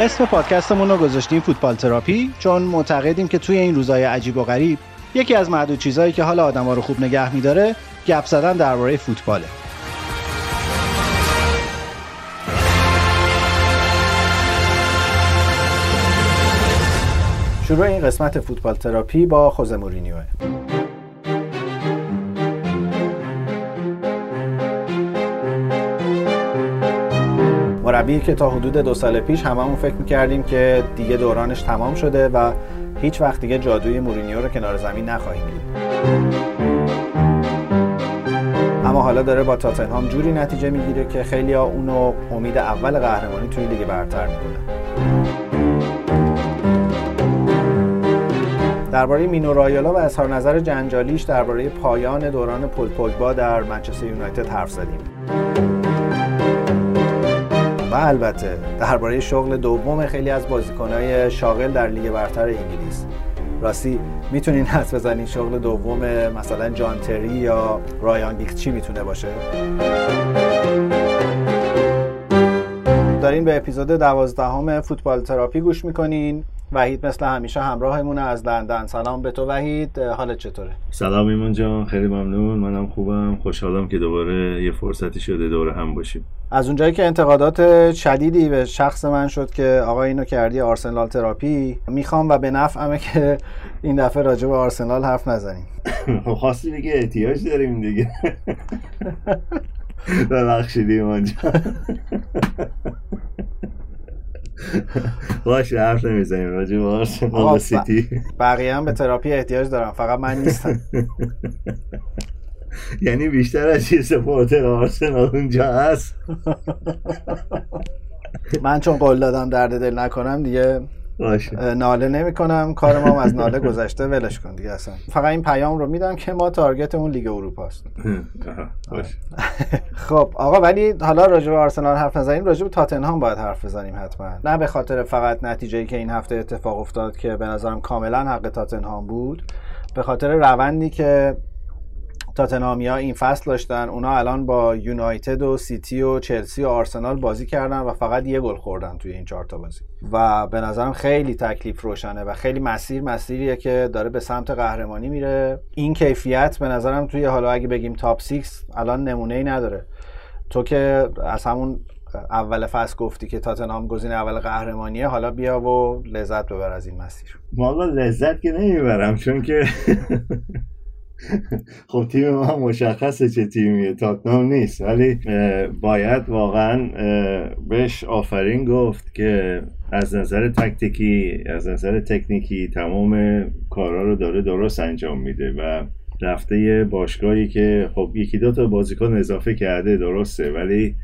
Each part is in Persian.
اسم پادکستمون رو گذاشتیم فوتبال تراپی چون معتقدیم که توی این روزهای عجیب و غریب یکی از معدود چیزهایی که حال آدما رو خوب نگه میداره گپ زدن درباره فوتباله. شروع این قسمت فوتبال تراپی با خوزه مورینیوه. مربی که تا حدود دو سال پیش هممون فکر می‌کردیم که دیگه دورانش تمام شده و هیچ وقت دیگه جادوی مورینیو رو کنار زمین نخواهیم دید. اما حالا داره با تاتنهام جوری نتیجه می‌گیره که خیلی ها اونو امید اول قهرمانی توی لیگ برتر می‌دونن درباره مینو رایالا و اظهار نظر جنجالیش درباره پایان دوران پول پوگبا در منچستر یونایتد حرف زدیم. البته. درباره شغل دوم خیلی از بازیکنهای شاغل در لیگ برتر انگلیس. راستی می‌تونین حدس بزنین شغل دوم مثلا جان تری یا رایان گیکس چی می‌تونه باشه؟ دارین به اپیزود دوازدهم فوتبال تراپی گوش می‌کنین. وحید مثل همیشه همراهمونه از لندن. سلام به تو وحید. حالت چطوره؟ سلام ایمان جان خیلی ممنون. منم خوبم. خوشحالم که دوباره یه فرصتی شده دوره هم باشیم. از اونجایی که انتقادات شدیدی به شخص من شد که آقا اینو کردی آرسنال تراپی می‌خوام و به نفعمه که این دفعه راجع به آرسنال حرف نزنیم. خب خواستی دیگه احتیاج داریم دیگه. ببخشید ایمان جان. باشه حرف نمی‌زنیم راجع به آرسنال سیتی. بقیه هم به تراپی احتیاج دارم فقط من نیستم. یعنی بیشتر از یه سپورتر آرسنال اونجا هست. من چون قول دادم درد دل نکنم دیگه باشه. ناله نمی کنم کار ما از ناله گذشته ولش کن دیگه اصلا. فقط این پیام رو میدم که ما تارگت اون لیگ اروپا است. خب آقا ولی حالا راجع به آرسنال حرف نزنیم راجع به تاتنهام باید حرف بزنیم حتما. نه به خاطر فقط نتیجه که این هفته اتفاق افتاد که به نظرم کاملا حق تاتنهام بود به خاطر روندی که تاتنامیا این فصل داشتن. اونا الان با یونایتد و سیتی و چلسی و آرسنال بازی کردن و فقط یه گل خوردن توی این چهار تا بازی. و به نظرم خیلی تکلیف روشنه و خیلی مسیر مسیریه که داره به سمت قهرمانی میره. این کیفیت به نظرم توی حالا اگه بگیم تاپ 6 الان نمونه ای نداره. تو که از همون اول فصل گفتی که تاتنهام گزینه اول قهرمانیه حالا بیا و لذت ببر از این مسیر. والا لذت که نمی‌برم چون که خب تیم ما مشخصه چه تیمیه تاتنام نیست ولی باید واقعا بهش آفرین گفت که از نظر تکتیکی از نظر تکنیکی تمام کارا رو داره درست انجام میده و رفته باشگاهی که خب یکی دو تا بازیکن اضافه کرده درسته ولی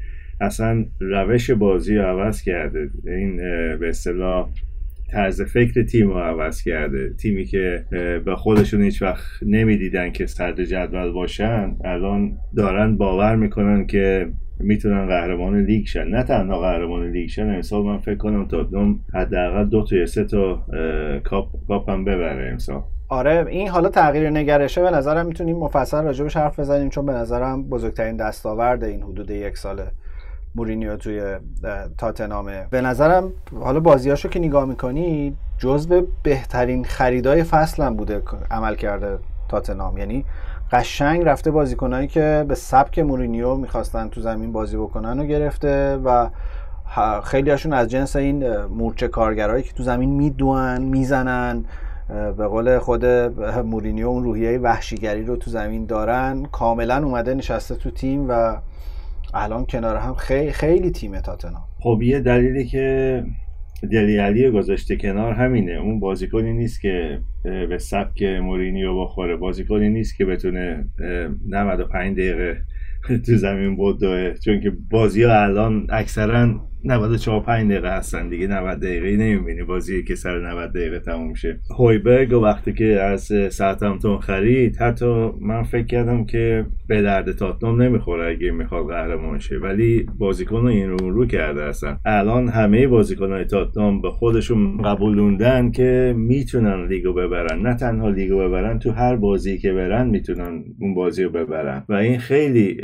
اصلا روش بازی رو عوض کرده. این به اصطلاح طرز فکر تیم رو عوض کرده. تیمی که به خودشون هیچ وقت نمی‌دیدن که صدر جدول باشن الان دارن باور می‌کنن که می‌تونن قهرمان لیگ شن. نه تنها قهرمان لیگ شن امسال من فکر کنم تاتنهام حداقل دو تا سه تا کاپ کاپ هم ببره امسال. آره این حالا تغییر نگرشه. به نظرم می‌تونیم مفصل راجبش حرف بزنیم چون به نظرم بزرگترین دستاورد این حدود یک ساله. مورینیو توی تاتنامه به نظرم حالا بازیاشو که نگاه می‌کنی جزو بهترین خریدای فصل هم بوده عمل کرده تاتنام یعنی قشنگ رفته بازیکنایی که به سبک مورینیو می‌خواستن تو زمین بازی بکنن و گرفته و خیلی هاشون از جنس این مورچه کارگرایی که تو زمین میدوان می‌زنن. به قول خود مورینیو اون روحیه وحشیگری رو تو زمین دارن. کاملا اومده نشسته تو تیم و الان کنار هم خیلی خیلی تیم تاتنهام. خب یه دلیلی که دلی علی گذاشته کنار همینه. اون بازیکنی نیست که به سبک مورینیو بخوره. بازیکنی نیست که بتونه 95 دقیقه تو زمین بود چون که بازی ها الان اکثرا 94 5 دقیقه هستن دیگه 90 دقیقه نمی‌بینی. بازی که سر 90 دقیقه تموم میشه هویبرگ وقتی که از ساعتمتون خرید حتی من فکر کردم که به درد تاتنام نمی‌خوره اگه می‌خواد قهرمان شه. ولی بازیکن این رو رو کرده هستن. الان همه بازیکن های تاتنام به خودشون قبولوندن که می‌تونن لیگو ببرن. نه تنها لیگو ببرن تو هر بازی که برن می‌تونن اون بازی رو ببرن. و این خیلی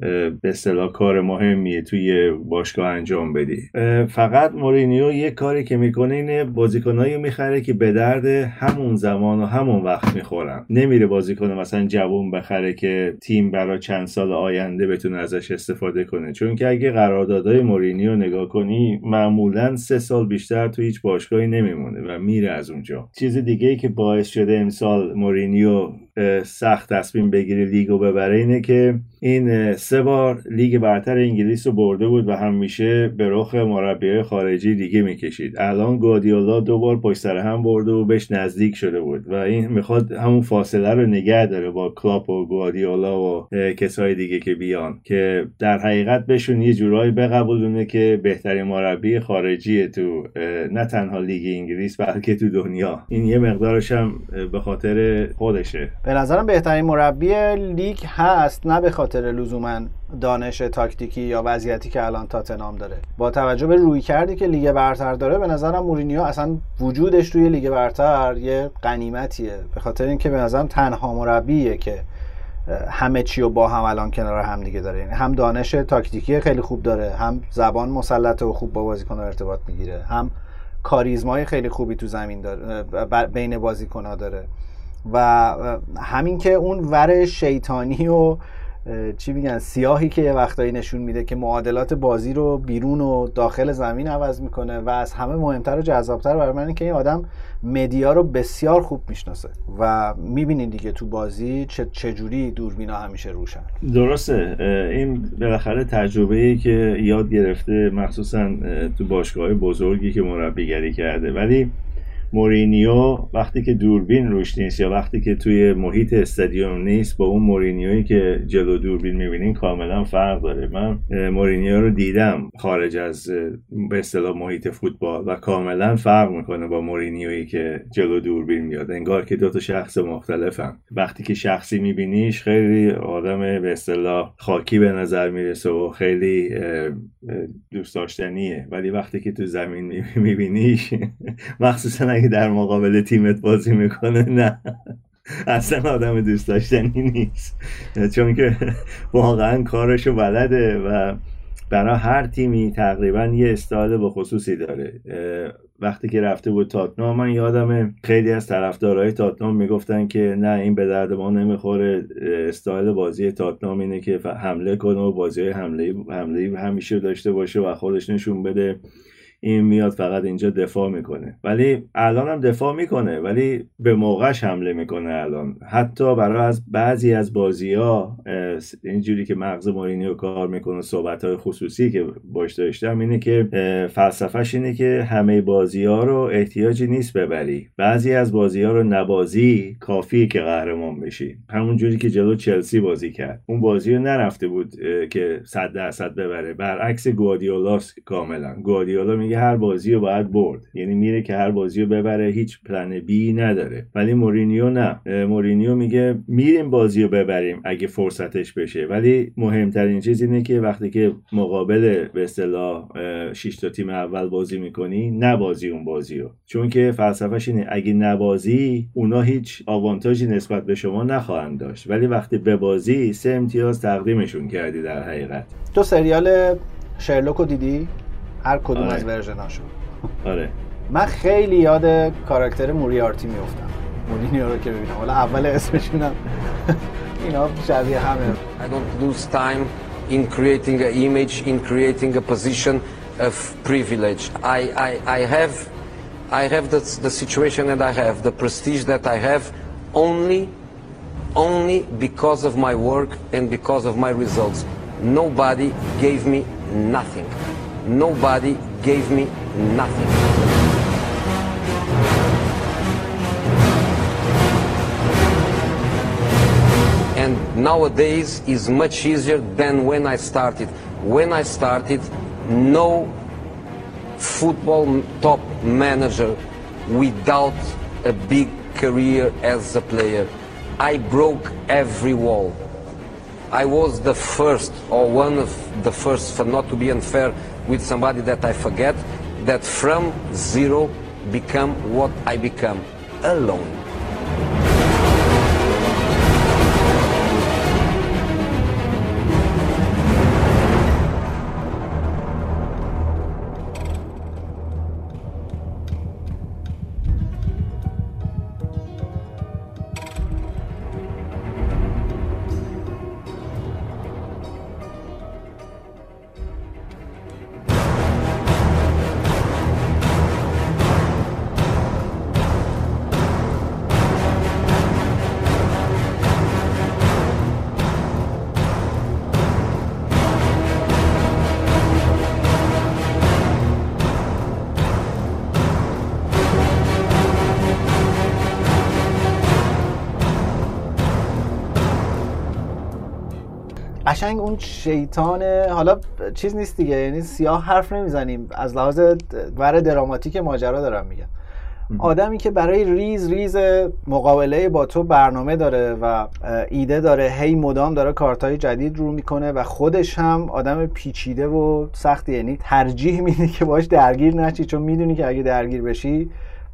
به اصطلاح کار مهمیه توی باشگاه انجام بدی. فقط مورینیو یه کاری که می‌کنه اینه بازیکنایی می‌خره که به درد همون زمان و همون وقت می‌خورن. نمیره بازیکن مثلا جوون بخره که تیم برای چند سال آینده بتونه ازش استفاده کنه. چون که اگه قراردادهای مورینیو نگاه کنی معمولا سه سال بیشتر تو هیچ باشگاهی نمیمونه و میره از اونجا. چیز دیگه ای که باعث شده امسال مورینیو سخت تصمیم بگیره لیگو ببره اینه که این سه بار لیگ برتر انگلیس رو برده بود و همیشه به رخ مربی خارجی دیگه می‌کشید. الان گوادیولا دو بار پشت سر هم برده و بهش نزدیک شده بود و این می‌خواد همون فاصله رو نگه داره با کلاپ و گوادیولا و کسای دیگه که بیان که در حقیقت بهشون یه جورایی بقبولونه که بهترین مربی خارجی تو نه تنها لیگ انگلیس بلکه تو دنیا. این یه مقدارش هم به خاطر خودشه. به نظرم بهترین مربی لیگ هست نه به خاطر لزوما دانش تاکتیکی یا وضعیتی که الان تاتنام داره. با توجه به رویکردی که لیگ برتر داره به نظرم مورینیو اصلا وجودش توی لیگ برتر یه غنیمتیه به خاطر اینکه به نظرم تنها مربیه که همه چی رو با هم الان کنار هم دیگه داره. یعنی هم دانش تاکتیکی خیلی خوب داره هم زبان مسلطه و خوب با بازیکن ارتباط می‌گیره هم کاریزمای خیلی خوبی تو زمین داره بین بازیکن‌ها داره. و همین که اون ور شیطانی و چی میگن سیاهی که یه وقتایی نشون میده که معادلات بازی رو بیرون و داخل زمین عوض می‌کنه و از همه مهمتر و جذابتر برای من که این آدم مدیا رو بسیار خوب می‌شناسه و می‌بینین دیگه تو بازی چه چجوری دوربینا همیشه روشن. درسته. این بالاخره تجربه ای که یاد گرفته مخصوصا تو باشگاه بزرگی که مربیگری کرده. ولی مورینیو وقتی که دوربین روش نیست یا وقتی که توی محیط استادیوم نیست با اون مورینیویی که جلو دوربین می‌بینین کاملا فرق داره. من مورینیو رو دیدم خارج از به اصطلاح محیط فوتبال و کاملا فرق می‌کنه با مورینیویی که جلو دوربین میاد. انگار که دو تا شخص مختلفم وقتی که شخصی میبینیش خیلی آدم به اصطلاح خاکی به نظر می‌رسه و خیلی دوست داشتنیه. ولی وقتی که تو زمین میبینیش مخصوصا اگه در مقابل تیمت بازی می‌کنه نه. اصلا آدم دوست داشتنی نیست. چون که واقعا کارشو بلده و برای هر تیمی تقریبا یه استایل به خصوصی داره. وقتی که رفته بود تاتنام من یادم خیلی از طرفدارای تاتنام می‌گفتن که نه این به درد ما نمی‌خوره. استایل بازی تاتنام اینه که حمله کنه و بازی حمله حمله همیشه داشته باشه و خودش نشون بده. این میاد فقط اینجا دفاع می‌کنه. ولی الان هم دفاع می‌کنه ولی به موقعش حمله می‌کنه الان. حتی برای از بعضی از بازی ها اینجوری که مغز مورینیو کار می‌کنه صحبت های خصوصی که باش داشتم اینه که فلسفهش اینه که همه بازی ها رو احتیاجی نیست ببری. بعضی از بازی ها رو نبازی کافیه که قهرمان بشی. همون جوری که جلو چلسی بازی کرد. اون بازی رو نرفته بود که صد درصد ببره. برعکس گوادیولاس کاملا. گوادیولا میگه هر بازی رو باید برد. یعنی میره که هر بازی رو ببره هیچ پلن بی نداره. ولی مورینیو نه. مورینیو میگه میریم بازی رو ببریم اگه فرصتش بشه. ولی مهمترین چیز اینه که وقتی که مقابل به اصطلاح 6 تا تیم اول بازی می‌کنی نبازی اون بازی رو چون که فلسفهش اینه اگه نبازی اونا هیچ آوانتاژی نسبت به شما نخواهند داشت. ولی وقتی ببازی سه امتیاز تقدیمشون کردی در حقیقت. تو سریال شرلوکو دیدی؟ هر کدوم آره. از ورژناشو آره من خیلی یاد کاراکتر موریارتی میفتم مورینیو رو که ببینم حالا اول اسمشونم اینا شبیه همه I don't lose time in creating an image in creating a position of privilege I, I, I have I have the, the situation that I have the prestige that I have only only because of my work and because of my results nobody gave me nothing. Nobody gave me nothing. And nowadays is much easier than when I started. When I started, no football top manager without a big career as a player. I broke every wall. I was the first, or one of the first, for not to be unfair with somebody that I forget, that from zero become what I become, alone. قشنگ اون شیطان حالا چیز نیست دیگه یعنی سیاه حرف نمی‌زنیم. از لحاظ ور دراماتیک ماجرا دارم میگم. آدمی که برای ریز ریز مقابله با تو برنامه داره و ایده داره هی مدام داره کارتای جدید رو می‌کنه و خودش هم آدم پیچیده و سختی یعنی ترجیح میده که باش درگیر نشی. چون می‌دونی که اگه درگیر بشی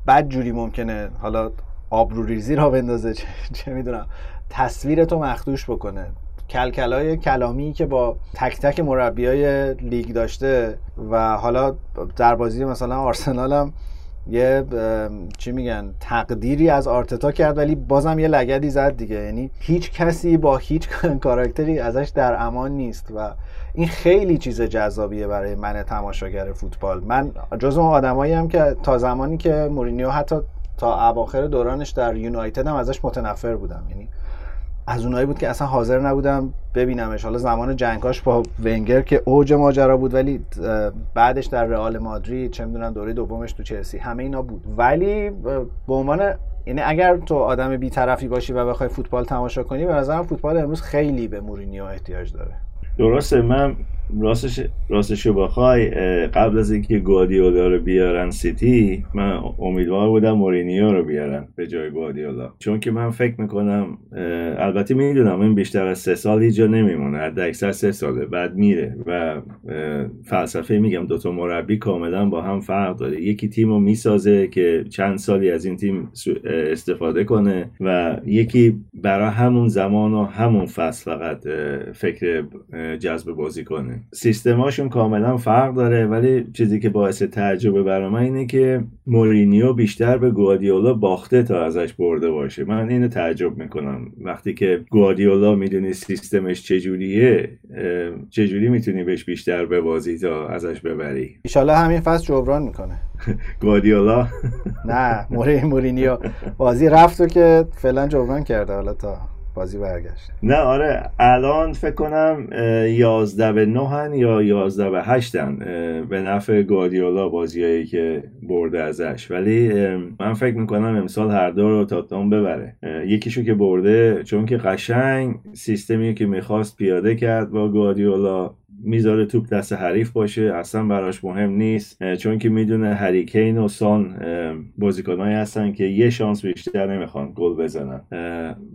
بد جوری ممکنه حالا آبرو ریزی را بندازه چه, چه می‌دونم تصویر تو مخدوش بکنه. کلکلای کلامی که با تک تک مربی های لیگ داشته و حالا در بازی مثلا آرسنال هم یه چی میگن تقدیری از آرتتا کرد ولی بازم یه لگدی زد دیگه. یعنی هیچ کسی با هیچ کاراکتری ازش در امان نیست و این خیلی چیز جذابیه برای من تماشاگر فوتبال. من جز اون آدمایی هم که تا زمانی که مورینیو حتی تا اواخر دورانش در یونایتد هم ازش متنفر بودم. یعنی از اونایی بود که اصلا حاضر نبودم ببینمش. حالا زمان جنگاش با ونگر که اوج ماجرا بود ولی بعدش در رئال مادرید چه می‌دونم دوره دومش تو چلسی همه اینا بود. ولی به عنوان یعنی اگر تو آدم بیطرفی باشی و بخوای فوتبال تماشا کنی به نظرم فوتبال امروز خیلی به مورینیو احتیاج داره. درسته من راستش راستشو بخوای قبل از اینکه گوادیولا رو بیارن سیتی من امیدوار بودم مورینیو رو بیارن به جای گوادیولا. چون که من فکر می‌کنم البته می‌دونم این بیشتر از سه سال اینجا نمیمونه حد اکثر سه ساله بعد میره و فلسفه میگم دوتا مربی کاملا با هم فرق داره. یکی تیم رو می‌سازه که چند سالی از این تیم استفاده کنه و یکی برای همون زمان و همون فصل فقط فکر جذب بازی کنه. سیستماشون کاملا فرق داره ولی چیزی که باعث تعجب برای من اینه که مورینیو بیشتر به گوادیولا باخته تا ازش برده باشه. من اینو تعجب می‌کنم. وقتی که گوادیولا می‌دونی سیستمش چجوریه چجوری می‌تونی بهش بیشتر ببازی تا ازش ببری؟ ایشالله همین فصل جبران می‌کنه. گوادیولا؟ نه مورینیو. بازی رفت و که فعلا جبران کرده حالا تا بازی برگشت. نه آره. الان فکر کنم یازده به نهن یا یازده به هشتن به نفع گوادیولا بازیایی که برده ازش. ولی من فکر می‌کنم امسال هر دو رو تاتنام ببره. یکیشو که برده چون که قشنگ سیستمی که می‌خواست پیاده کرد با گوادیولا می‌ذاره توپ دست حریف باشه اصلا براش مهم نیست چون که می‌دونه هریکین و سان بازیکنهایی هستن که یه شانس بیشتر نمی‌خوان گل بزنن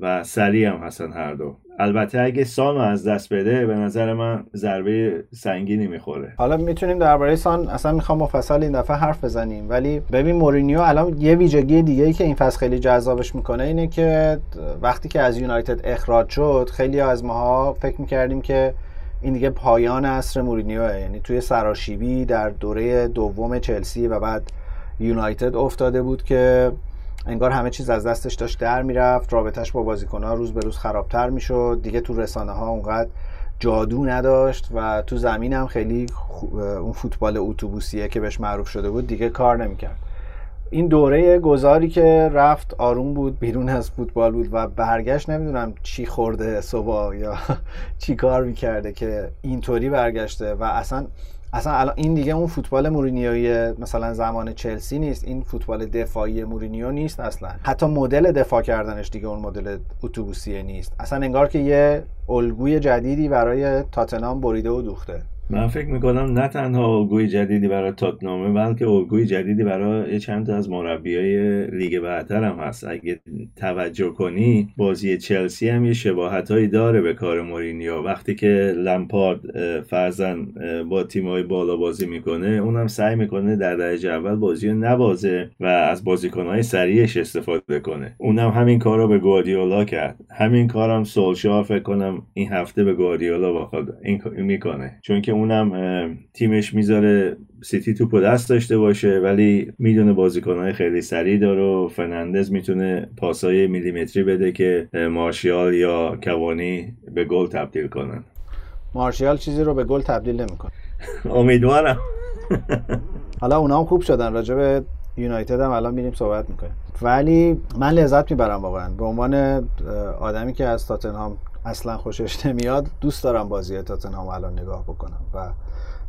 و سریع هم هستن هر دو. البته اگه سان از دست بده به نظر من ضربه سنگینی می‌خوره. حالا می‌تونیم درباره سان اصلا می‌خوام مفصل این دفعه حرف بزنیم ولی ببین مورینیو الان یه ویژگی دیگه ای که این فصل خیلی جذابش می‌کنه اینه که وقتی که از یونایتد اخراج شد خیلی از ماها فکر می‌کردیم که این دیگه پایان عصر مورینیو یعنی توی سراشیبی در دوره دوم چلسی و بعد یونایتد افتاده بود که انگار همه چیز از دستش داشت در می‌رفت. رابطهش با بازیکنها روز به روز خرابتر می‌شد. دیگه تو رسانه ها اونقدر جادو نداشت و تو زمین هم خیلی اون فوتبال اتوبوسیه که بهش معروف شده بود دیگه کار نمی‌کرد. این دوره گذاری که رفت آروم بود بیرون از فوتبال بود و برگشت نمی‌دونم چی خورده صبح یا چی کار می‌کرده که اینطوری برگشته و اصلا اصلا الان این دیگه اون فوتبال مورینیوی مثلا زمان چلسی نیست این فوتبال دفاعی مورینیو نیست اصلا. حتی مدل دفاع کردنش دیگه اون مدل اتوبوسیه نیست. اصلا انگار که یه الگوی جدیدی برای تاتنام بریده و دوخته. من فکر می‌کنم نه تنها الگوی جدیدی برای تاتنامه بلکه الگوی جدیدی برای چند تا از مربیای لیگ برتر هم هست. اگه توجه کنی بازی چلسی هم یه شباهت هایی داره به کار مورینیو. وقتی که لمپارد فرزن با تیمای بالا بازی می‌کنه اونم سعی می‌کنه در درجه اول بازی رو نبازه و از بازیکنهای سریعش استفاده کنه. اونم همین کار رو به گواردیولا کرد. همین کارم سولشار فکر کنم این هفته به گواردیولا بخواد این می‌کنه. چون که اونم تیمش می‌ذاره سیتی توپ دست داشته باشه ولی می‌دونه بازیکنهای خیلی سریع داره و فرناندز می‌تونه پاسای میلیمتری بده که مارشیال یا کوانی به گل تبدیل کنن. مارشیال چیزی رو به گل تبدیل نمی‌کنه. امیدوارم. حالا اونا هم خوب شدن راجع به یونایتد هم الان میریم صحبت می‌کنیم. ولی من لذت می‌برم واقعا. به عنوان آدمی که از تاتنهام اصلا خوشش نمیاد. دوست دارم بازی تاتنهام الان نگاه بکنم. و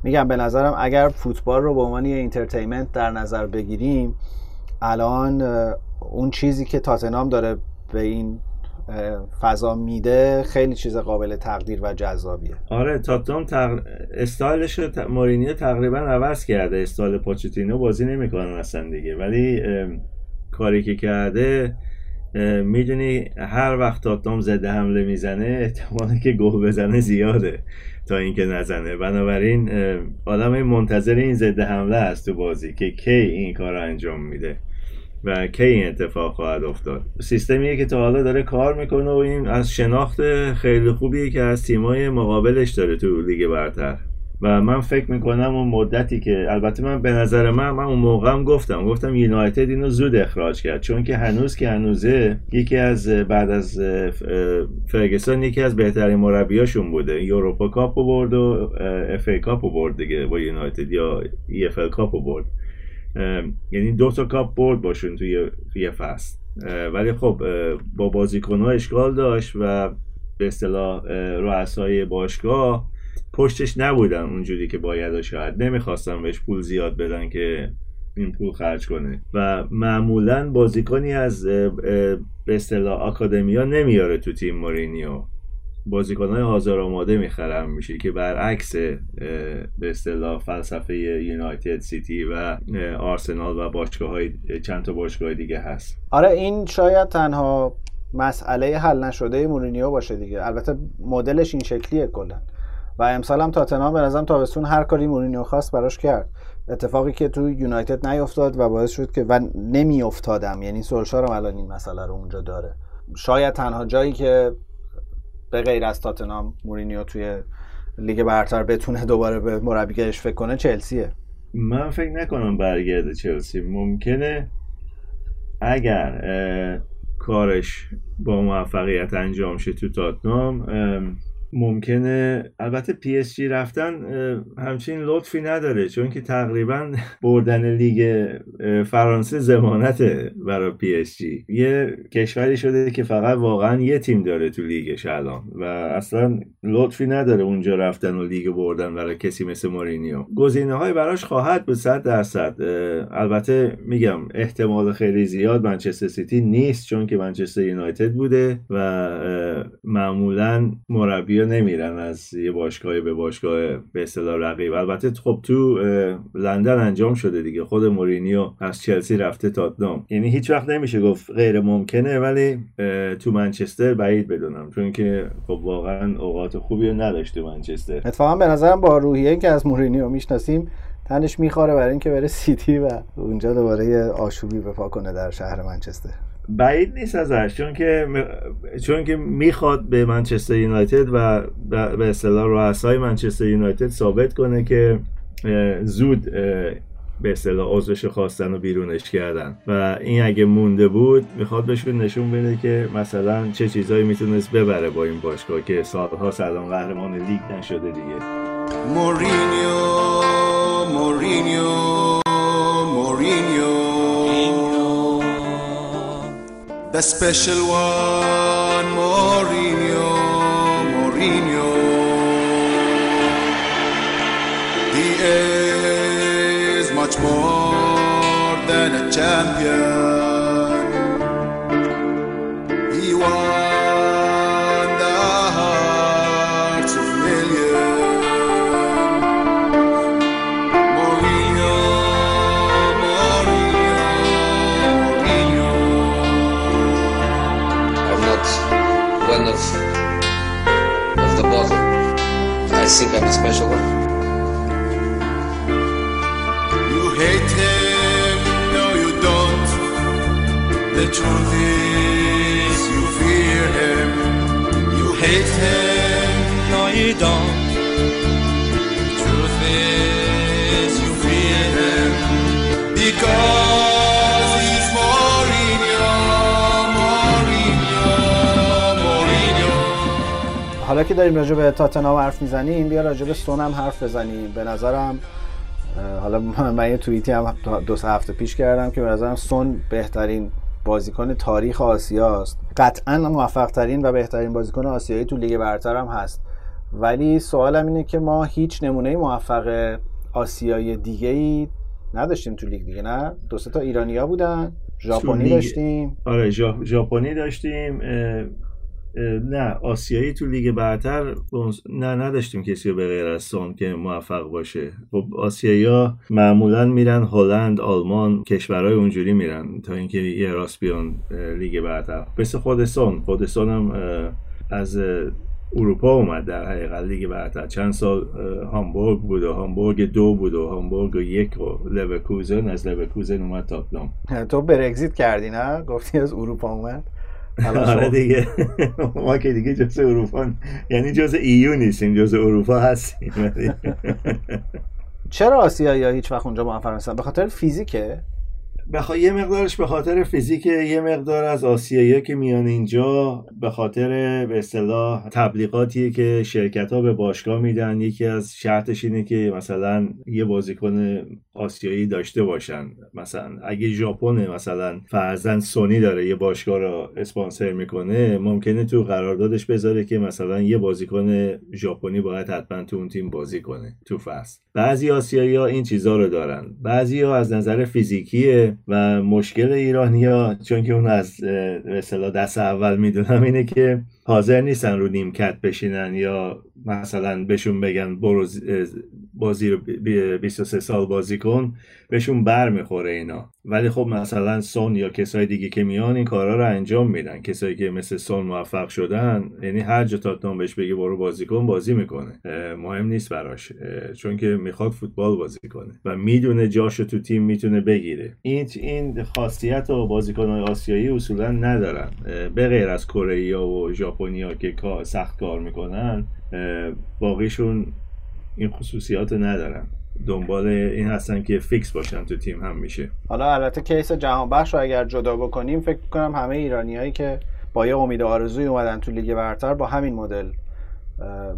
میگم به نظرم اگر فوتبال رو به عنوان یه entertainment در نظر بگیریم الان اون چیزی که تاتنهام داره به این فضا میده خیلی چیز قابل تقدیر و جذابیه. آره تاتنهام تق... استایلش مورینیو تقریبا عوض کرده. استایل پوچتینو بازی نمی‌کنن اصلا دیگه. ولی کاری که کرده می‌دونی هر وقت تاتنام زده حمله می‌زنه احتمالی که گل بزنه زیاده تا اینکه نزنه. بنابراین آدم منتظر این ضد حمله است تو بازی که کی این کار رو انجام میده و کی این اتفاق خواهد افتاد. سیستمیه که تا حالا داره کار می‌کنه و این از شناخت خیلی خوبیه که از تیمای مقابلش داره تو لیگ برتر. و من فکر می‌کنم اون مدتی که البته من به نظر من من اون موقع هم گفتم گفتم یونایتد اینو زود اخراج کرد چون که هنوز که هنوزه یکی از بعد از فرگسون یکی از بهترین مربیاشون بوده. Europa Cup برد و FA Cup برد دیگه با یونایتد یا EFL Cup برد. یعنی دو تا کاپ برد باشون توی یه فصل. ولی خب با بازیکنها اشکال داشت و به اصطلاح رؤسای باشگاه پشتش نبودن اونجوری که باید و شاید. نمی‌خواستن بهش پول زیاد بدن که این پول خرج کنه. و معمولا بازیکنی از به اصطلاح آکادمیا نمیاره تو تیم مورینیو. بازیکنهای حاضر آماده می‌خرم میشه که برعکس به اصطلاح فلسفه یونایتد سیتی و آرسنال و باشگاه های چند تا باشگاه دیگه هست. آره این شاید تنها مسئله حل نشده مورینیو باشه دیگه. البته مدلش این شکلیه کلا. و امسال هم تاتنهام به نظرم تابستون هر کاری مورینیو خواست براش کرد. اتفاقی که تو یونایتد نیفتاد و باعث شد که و نمیافتادم یعنی سولشار الان این مسئله رو اونجا داره. شاید تنها جایی که به غیر از تاتنهام مورینیو توی لیگ برتر بتونه دوباره به مربیگرش فکر کنه چلسیه. من فکر نکنم برگرده چلسی. ممکنه اگر کارش با موفقیت انجام شه تو تاتنام ممکنه البته پی اس جی رفتن همچین لطفی نداره چون که تقریبا بردن لیگ فرانسه ضمانته برای پی اس جی. یه کشوری شده که فقط واقعا یه تیم داره تو لیگش الان و اصلا لطفی نداره اونجا رفتن و لیگ بردن برای کسی مثل مورینیو. گزینه های براش خواهد به صد درصد. البته میگم احتمال خیلی زیاد منچستر سیتی نیست چون که منچستر یونایتد بوده و معمولا مربی نمیرن از یه باشگاه به باشگاه به اصطلاح رقیب. البته خب تو لندن انجام شده دیگه. خود مورینیو از چلسی رفته تاتنام. یعنی هیچ وقت نمیشه گفت غیر ممکنه ولی تو منچستر بعید بدونم. چون که خب واقعا اوقات خوبی نداشته منچستر. اتفاقا به نظرم با روحیه که از مورینیو می‌شناسیم تنش می‌خوره برای اینکه بره سیتی و اونجا دوباره آشوبی بپا کنه در شهر منچستر. بعید نیست ازش چون که چون که می‌خواد به منچستر یونایتد و به اصطلاح رؤسای منچستر یونایتد ثابت کنه که زود به اصطلاح عضوش خواستن و بیرونش کردن. و این اگه مونده بود می‌خواد بهشون نشون بده که مثلا چه چیزایی می‌تونست ببره با این باشگاه که سالها سلام قهرمان لیگ نشده دیگه. مورینیو مورینیو. The special one, Mourinho, Mourinho. He is much more than a champion. I think I'm a special one. You hate him, no you don't. The truth is you fear him. You hate him, no you don't. The truth is you fear him. Because حالا که داریم راجع به تاتنهام حرف می‌زنیم بیا راجع به سون هم حرف بزنیم. به نظرم حالا من یه توییتی هم دو سه هفته پیش کردم که به نظرم سون بهترین بازیکن تاریخ آسیاست. قطعا موفق ترین و بهترین بازیکن آسیایی تو لیگ برتر هم هست. ولی سوالم اینه که ما هیچ نمونه موفق آسیایی دیگه ای نداشتیم تو لیگ دیگه نه؟ دو سه تا ایرانیا بودن ژاپنی. داشتیم. آره ژا- ژاپنی داشتیم نه آسیایی تو لیگ برتر نه نداشتیم کسی رو به غیر از سون که موفق باشه. خب آسیایی ها معمولا میرن هلند آلمان کشورهای اونجوری میرن تا اینکه یه راست بیان لیگ برتر. مثل خود سون. خود سون هم از اروپا اومد در حقیقت لیگ برتر. چند سال هامبورگ بود و هامبورگ دو بود و هامبورگ یک و لورکوزن از لورکوزن اومد تاتنام تو برگزیت کردی نه؟ گفتی از اروپا اومد؟ آره دیگه. ما که دیگه جز اروپا یعنی جز ایو نیستیم جز اروپا هستیم. چرا آسیایی ها هیچ وقت اونجا موفق نیستن به خاطر فیزیکه؟ بخوای یه مقدارش به خاطر فیزیک یه مقدار از آسیایی که میان اینجا به خاطر به اصطلاح تبلیغاتیه که شرکت ها به باشگاه میدن. یکی از شرطش اینه که مثلا یه بازیکن آسیایی داشته باشن. مثلا اگه ژاپن مثلا فرزن سونی داره یه باشگاه رو اسپانسر می‌کنه ممکنه تو قراردادش بذاره که مثلا یه بازیکن ژاپنی باید حتما تو اون تیم بازی کنه تو فصل. بعضی آسیایی ها این چیزا رو دارن. بعضی ها از نظر فیزیکیه و مشکل ایرانی ها چون که اون از به دست اول می‌دونم اینه که حاضر نیستن رو نیمکت بشینن یا مثلا بهشون بگن برو بازی رو بی- 23 سال بازی کن بهشون بر می‌خوره اینا. ولی خب مثلا سون یا کسای دیگه که میان این کارا رو انجام میدن. کسایی که مثل سون موفق شدن یعنی هر جا تاتنام بهش بگه برو بازی کن بازی می‌کنه. مهم نیست براش. چون که می‌خواد فوتبال بازی کنه و می‌دونه جاشو تو تیم می‌تونه بگیره. این این خاصیت و بازیکنهای آسیایی اصولا ندارن. به غیر از کره و ژاپنیا که سخت کار می‌کنن باقیشون این خصوصیات رو ندارن. دنبال این هستن که فیکس باشن تو تیم همیشه. حالا البته case جهان بخش رو اگر جدا بکنیم فکر کنم همه ایرانیایی که با یه امید آرزوی اومدن تو لیگ برتر با همین مدل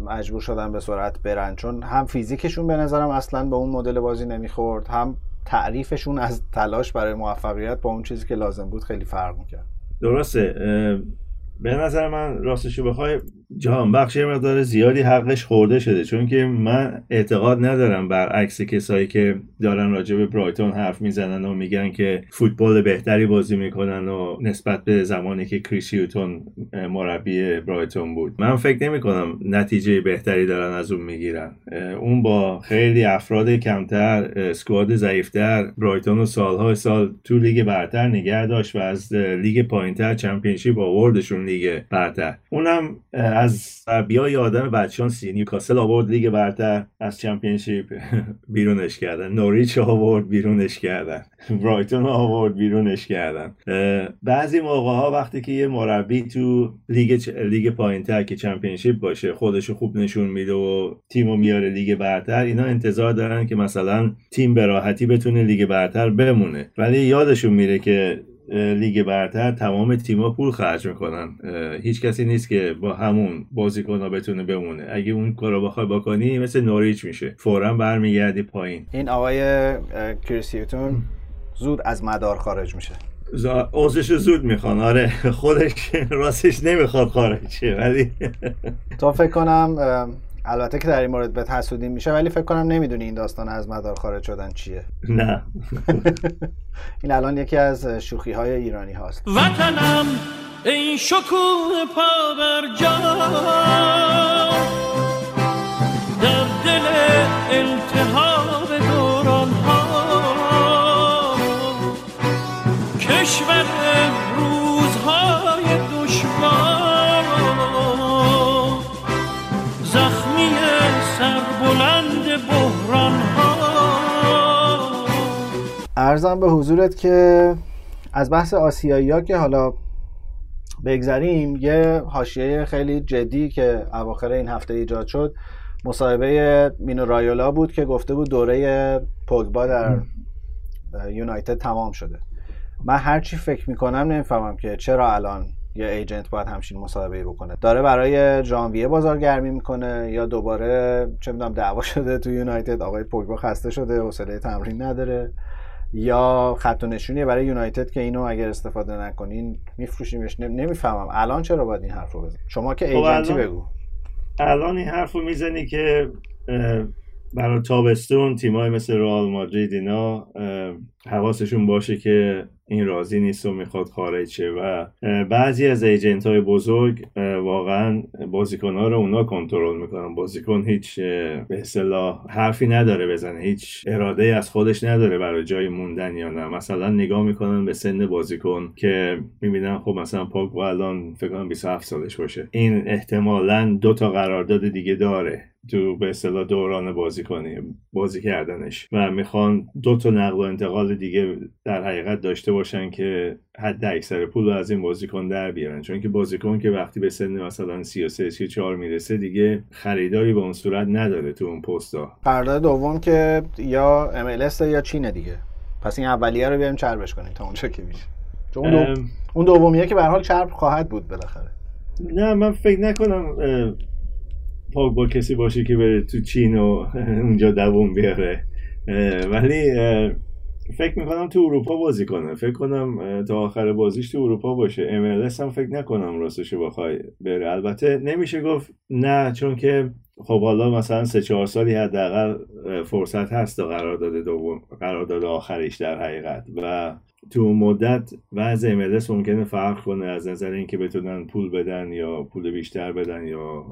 مجبور شدن به سرعت برن. چون هم فیزیکشون به نظرم اصلا به اون مدل بازی نمی‌خورد هم تعریفشون از تلاش برای موفقیت با اون چیزی که لازم بود خیلی فرق می‌کرد. درسته به نظر من راستشو بخوای جهان بخش یه مقدار زیادی حقش خورده شده چون که من اعتقاد ندارم برعکس کسایی که دارن راجع به برایتون حرف می‌زنن و میگن که فوتبال بهتری بازی می‌کنن و نسبت به زمانی که کریس هیوتون اه، مربی برایتون بود. من فکر نمی کنم نتیجه بهتری دارن از اون می‌گیرن. اون با خیلی افراد کمتر اه، squad ضعیفتر برایتون و سالهای سال تو لیگ برتر نگه داشت و از لیگ پایینتر Championship آوردشون لیگ برتر. اونم از های آدم بدشانسی نیوکاسل آورد لیگ برتر از Championship بیرونش کردن. نوریچ آورد بیرونش کردن. برایتون آورد بیرونش کردن. بعضی موقع ها وقتی که یه مربی تو لیگ چ- لیگ پایینتر که Championship باشه خودشو خوب نشون میده و تیمو میاره لیگ برتر اینا انتظار دارن که مثلا تیم به راحتی بتونه لیگ برتر بمونه. ولی یادشون میره که لیگ برتر تمام تیما پول خرج می‌کنن. هیچ کسی نیست که با همون بازیکن ها بتونه بمونه. اگه اون کارو بخوای بکنی مثل نوریچ میشه. فورا برمیگردی پایین. این آقای اه، کریس هیوتون زود از مدار خارج میشه. عضوش زود می‌خوان. آره خودش راستش نمی‌خواد خارج شه ولی تو فکر کنم البته که در این مورد به حسودی میشه ولی فکر کنم نمی‌دونی این داستان از مدار خارج شدن چیه. نه. این الان یکی از شوخی های ایرانی هاست. وطنم ای شکوه پا بر جا در دل التهاب دوران ها کشور ارزم به حضورت که از بحث آسیایی ها که حالا بگذریم یه حاشیه خیلی جدی که اواخر این هفته ایجاد شد مصاحبه مینو رایولا بود که گفته بود دوره پوگبا در یونایتد تمام شده. من هرچی فکر می‌کنم نمی‌فهمم که چرا الان یه ایجنت باید همچین مصاحبه بکنه. داره برای ژانویه بازارگرمی می‌کنه یا دوباره چه می‌دونم دعوا شده تو یونایتد آقای پوگبا خسته شده حوصله تمرین نداره. یا خط و نشونیه برای یونایتد که اینو اگر استفاده نکنین میفروشیمش. نمی‌فهمم. الان چرا باید این حرف رو بزن شما که ایجنتی الان- بگو. الان این حرف رو می‌زنی که برای تابستون تیمای مثل رئال مادرید اینا حواسشون باشه که این راضی نیست و می‌خواد خارج شه و بعضی از ایجنت های بزرگ واقعا بازیکن ها رو اونا کنترل می‌کنن. بازیکن هیچ به اصطلاح حرفی نداره بزنه هیچ اراده از خودش نداره برای جای موندن یا نه. مثلا نگاه می‌کنن به سن بازیکن که می‌بینن خب مثلا پاگبا الان فکر کنم 27 سالش باشه. این احتمالا دو تا قرارداد دیگه داره. تو به اصطلاح دوران بازی کنی بازی کردنش. و می‌خوان دو تا نقل و انتقال دیگه در حقیقت داشته باشن که حد اکثر پول رو از این بازیکن در بیارن. چون که بازیکن که وقتی به سن مثلا 33 34 می‌رسه دیگه خریداری به اون صورت نداره تو اون پستا قرارداد دوم که یا MLS یا چینه دیگه. پس این اولیه رو بیایم چربش کنیم تا اونجا که میشه. چون اون, دو... ام، اون دومیه که به حال چرب خواهد بود بالاخره. نه من فکر نکنم پاگبا کسی باشه که بره تو چین و اونجا دووم بیاره. ولی فکر می‌کنم تو اروپا بازی کنه. فکر کنم تا آخر بازیش تو اروپا باشه. MLS هم فکر نکنم راستش بخوای بره. البته نمیشه گفت نه چون که خب حالا مثلا سه چهار سالی حداقل فرصت هست تا قرارداد دوم قرارداد آخریش در حقیقت. و تو مدت وضع MLS ممکنه فرق کنه از نظر اینکه بتونن پول بدن یا پول بیشتر بدن یا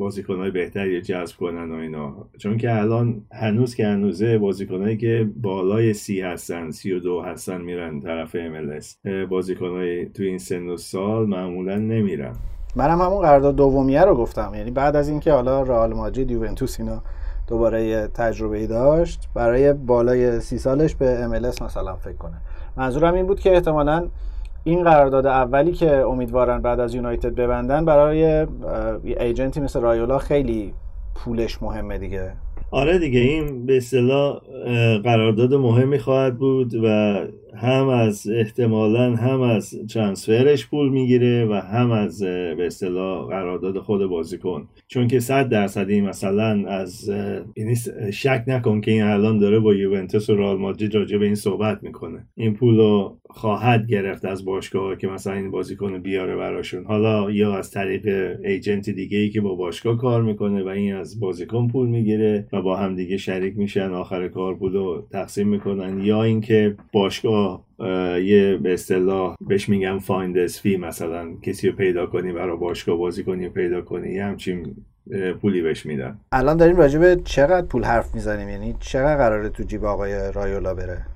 بازیکنهای بهتری جذب کنن و اینا. چون که الان هنوز که هنوزه بازیکنهایی که بالای سی هستن سی و دو هستن میرن طرف MLS بازیکنهای تو این سن و سال معمولا نمیرن. منم همون قرارداد دومیه رو گفتم. یعنی بعد از اینکه حالا رئال مادرید یوونتوس اینا دوباره تجربه ای داشت برای بالای سی سالش به MLS مثلا فکر کنه. منظورم این بود که احتمالا این قرارداد اولی که امیدوارن بعد از یونایتد ببندن برای ایجنتی مثل رایولا خیلی پولش مهمه دیگه. آره دیگه این به اصطلاح قرارداد مهمی خواهد بود و هم از احتمالا هم از ترانسفرش پول می‌گیره و هم از به اصطلاح قرارداد خود بازیکن چون که صد درصدی مثلا از اه، یعنی شک نکن که این الان داره با یوونتوس و رئال مادرید راجع به این صحبت می‌کنه. این پول رو خواهد گرفت از باشگاه که مثلا این بازیکن بیاره براشون. حالا یا از طریق agent دیگه ای که با باشگاه کار می‌کنه و این از بازیکن پول می‌گیره و با هم دیگه شریک میشن آخر کار پول رو تقسیم می‌کنن. یا اینکه باشگاه یه به اصطلاح بهش میگم finder's fee مثلا کسی رو پیدا کنی برای باشگاه بازی کنی و پیدا کنی یه همچین پولی بهش میدن. الان داریم راجع به چقدر پول حرف می‌زنیم؟ یعنی چقدر قراره تو جیب آقای رایولا بره؟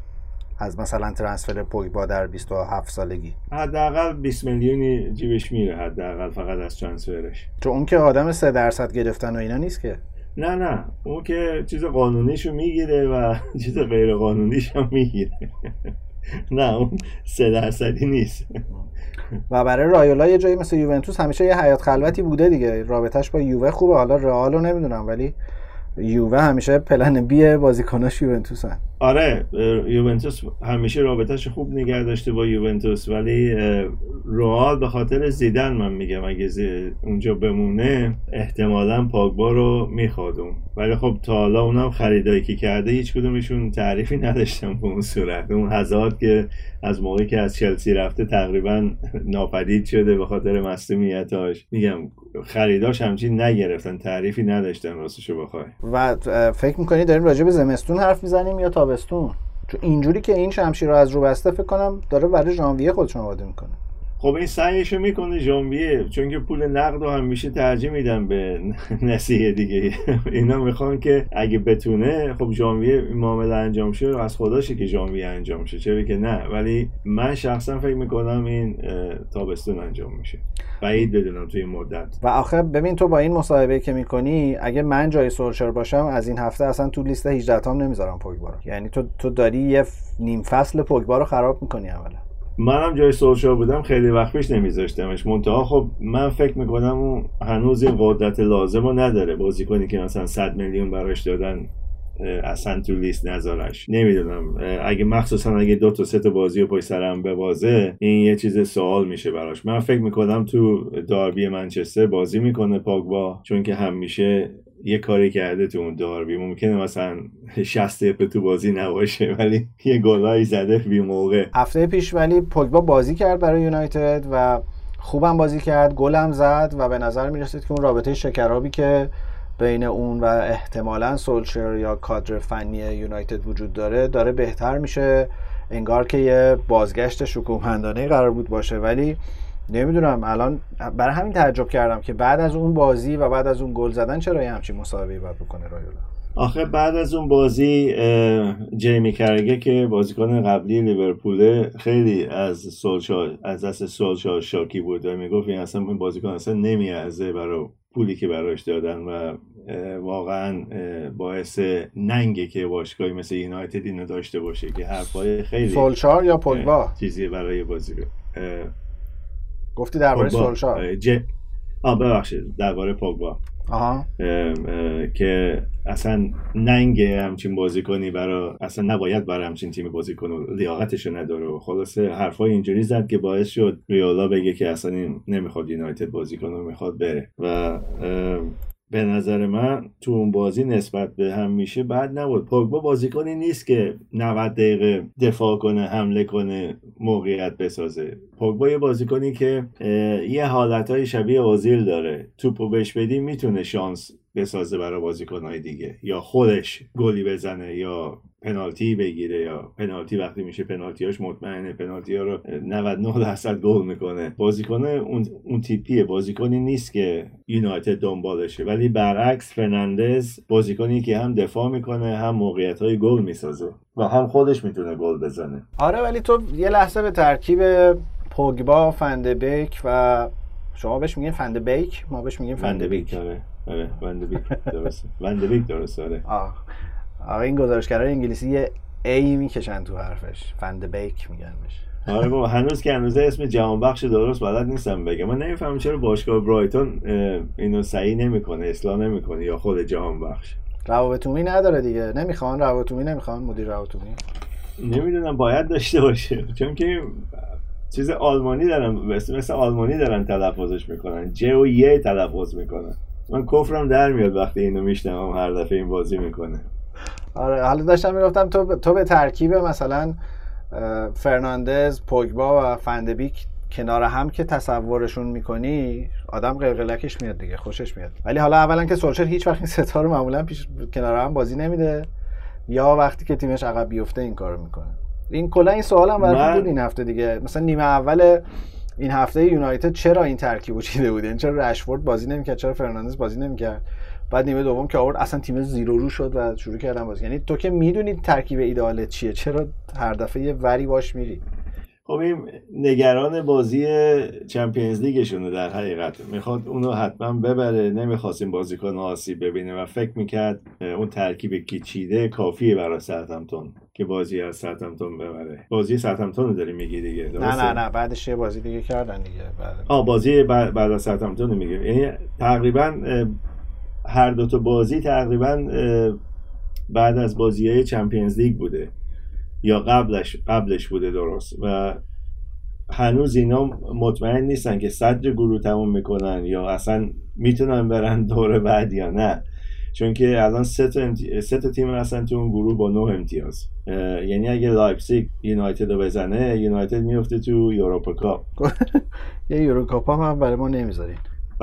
از مثلا ترانسفر پوگبا در 27 سالگی. حداقل 20 میلیونی جیبش میره حداقل فقط از ترانسفرش چون اون که آدم 3 درصد گرفتن و اینا نیست که. نه نه. اون که چیز قانونیشو می‌گیره و چیز غیر قانونیش هم می‌گیره. نه اون سه درصدی نیست. و برای رایولا یه جایی مثل یوونتوس همیشه یه حیات خلوتی بوده دیگه. رابطش با یووه خوبه. حالا رئال رو نمی‌دونم ولی یووه همیشه پلن بی بازیکناش یوونتوسن. آره یوونتوس همیشه رابطهش خوب نگه داشته با یوونتوس ولی اه، رئال به خاطر زیدن من میگم اگه زی- اونجا بمونه احتمالا پاگبا رو می‌خواد اون. ولی خب تا حالا اونم خریدایی که کرده هیچ کدومشون تعریفی نداشتن به اون صورت. اون هزارد که از موقعی که از چلسی رفته تقریبا ناپدید شده به خاطر مصدومیتاش میگم خریداش همچین نگرفتن تعریفی نداشتن راستشو بخوای. و فکر می‌کنی داریم راجع به زمستون حرف می‌زنیم یا تابستون چون اینجوری که این شمشیر رو از رو بسته فکر کنم داره برای ژانویه خودش آماده می‌کنه. خب این سعیشو می‌کنه ژانویه چون که پول نقد رو همیشه ترجیح میدن به نسیه دیگه. اینا می‌خوان که اگه بتونه خب ژانویه معامله انجام شه از خداشه که ژانویه انجام شه. چرا که نه؟ ولی من شخصا فکر می‌کنم این تابستون انجام میشه. بعید بدونم توی این مدت. و آخه ببین تو با این مصاحبه که می‌کنی اگه من جای سولشر باشم از این هفته اصلا تو لیست 18 تام نمی‌ذارم پوگبا رو. یعنی تو تو داری یه نیم فصل پوگبا رو خراب می‌کنی اولا. منم جای سولشار بودم خیلی وقت پیش نمیذاشتمش. منتها خب من فکر می‌کنم اون هنوز این قدرت لازم رو نداره بازیکنی که مثلا 100 میلیون براش دادن اصلا تو لیست نذارش. نمی‌دونم اگه مخصوصا اگه دو تا سه تا بازی رو پشت سرم ببازه این یه چیز سوال میشه براش. من فکر می‌کنم تو داربی منچستر بازی می‌کنه پاگبا چون که همیشه یه کاری کرده تو اون داربی. ممکنه مثلا 60 دقیقه تو بازی نباشه ولی یه گلایی زده بی موقع. هفته پیش ولی پوگبا بازی کرد برای یونایتد و خوبم بازی کرد گلم زد و به نظر می رسید که اون رابطه شکرابی که بین اون و احتمالا سولشر یا کادر فنی یونایتد وجود داره داره بهتر میشه. انگار که یه بازگشت شکوهمندانه قرار بود باشه. ولی نمی‌دونم الان برای همین تعجب کردم که بعد از اون بازی و بعد از اون گل زدن چرا یه همچین مسابقه باید بکنه رایولا؟ آخه بعد از اون بازی جیمی کرگه که بازیکن قبلی لیورپول خیلی از سولشار از دست سولشار شاکی بود و می‌گفت این اصلا بازیکن اصلا نمیارزه برای پولی که براش دادن و واقعا باعث ننگه که باشگاهی مثل یونایتد اینو داشته باشه که حرفای خیلی سولشار یا پوگبا؟ اه، چیزی برای بازی گفتی درباره سولشار ج... آه ببخشید درباره پوگبا. آها. اه، اه، که اصلا ننگ همچین بازیکنی برای اصلا نباید برای همچین تیم بازی کنه و لیاقتشو نداره و خلاصه حرفای اینجوری زد که باعث شد ریالا بگه که اصلا این نمی‌خواد یونایتد بازی کنه و می‌خواد بره. و به نظر من تو اون بازی نسبت به هم میشه بعد نبود. پوگبا بازیکنی نیست که 90 دقیقه دفاع کنه حمله کنه موقعیت بسازه. پوگبا یه بازیکنی که یه حالتهای شبیه اوزیل داره. توپو بهش بدی می‌تونه شانس بسازه برای بازیکنهای دیگه. یا خودش گلی بزنه یا پنالتی بگیره یا پنالتی وقتی میشه پنالتیاش مطمئنه. پنالتی ها رو 99 درصد گل می‌کنه. بازیکن اون, اون تیپیه. بازیکنی نیست که یونایتد دنبالشه. ولی برعکس فرناندز بازیکنی که هم دفاع می‌کنه هم موقعیت های گل می‌سازه. و هم خودش می‌تونه گل بزنه. آره ولی تو یه لحظه به ترکیب پوگبا فندبیک و شما بهش میگین فندبیک ما بهش میگیم وندبیک فندبیک آره. آره وندبیک درسته. وندبیک درسته آره. آقا این گزارشگرای انگلیسی یه ای می‌کشن تو حرفش. فندبیک میگن بهش. آره بابا هنوز که هنوز اسم جهان بخش درست بلد نیستم بگم. من نمی‌فهمم چرا باشگاه برایتون اینو صحیح نمی‌کنه اصلاح نمی‌کنه یا خود جهان بخش روابطومی نداره دیگه. نمی‌خوان روابطومی نمی‌خوان مدیر روابطومی. نمی‌دونم باید داشته باشه. چون که چیز آلمانی دارن مثل, مثل آلمانی دارن تلفظش می‌کنن. ج و یه تلفظ می‌کنن. من کفرم در میاد وقتی اینو میشنم هر دفعه این بازی می‌کنه. آره حالا داشتم می‌گفتم تو تو به ترکیب مثلا فرناندز پوگبا و فندبیک کنار هم که تصورشون می‌کنی آدم قلقلکش میاد دیگه خوشش میاد. ولی حالا اولا که سولشر هیچ وقت این ستا رو معمولا پیش کنار هم بازی نمیده. یا وقتی که تیمش عقب بیفته این کارو می‌کنه. این کلا این سوالم برای من- بود این هفته دیگه. مثلا نیمه اول این هفته یونایتد چرا این ترکیبو چیده بود چرا رشفورد بازی نمی‌کرد؟ چرا فرناندز بازی نمی‌کرد؟ بعد نیمه دوم که آورد اصلا تیم زیرو رو شد و شروع کردن بازی. یعنی تو که می‌دونی ترکیب ایدئالت چیه چرا هر دفعه یه وری باش میری؟ خب این نگران بازی Champions League شونه در حقیقت. می‌خواد اونو حتما ببره نمی‌خواست این بازیکن آسیب ببینه و فکر می‌کرد اون ترکیب که چیده کافیه برای ساوتهمپتون که بازی از ساوتهمپتون ببره. بازی ساوتهمپتون رو داری میگی دیگه نه درسته؟ نه نه بعدش یه بازی دیگه کردن دیگه بعد. آه بازی بعد, بعد از رو میگه یعنی تقریبا هر دو تا بازی تقریبا بعد از بازی های چمپیونز لیگ بوده یا قبلش قبلش بوده درست. و هنوز اینا مطمئن نیستن که صدر گروه تموم می‌کنن یا اصلا می‌تونن برن دور بعد یا نه. چون که الان سه تا, امتی... سه تا تیم هستن تو اون گروه با نه امتیاز. یعنی اگه لایپزیگ یونایتد رو بزنه یونایتد میفته تو Europa Cup. یه Euro Cup هم, هم برای ما نمی‌ذارین.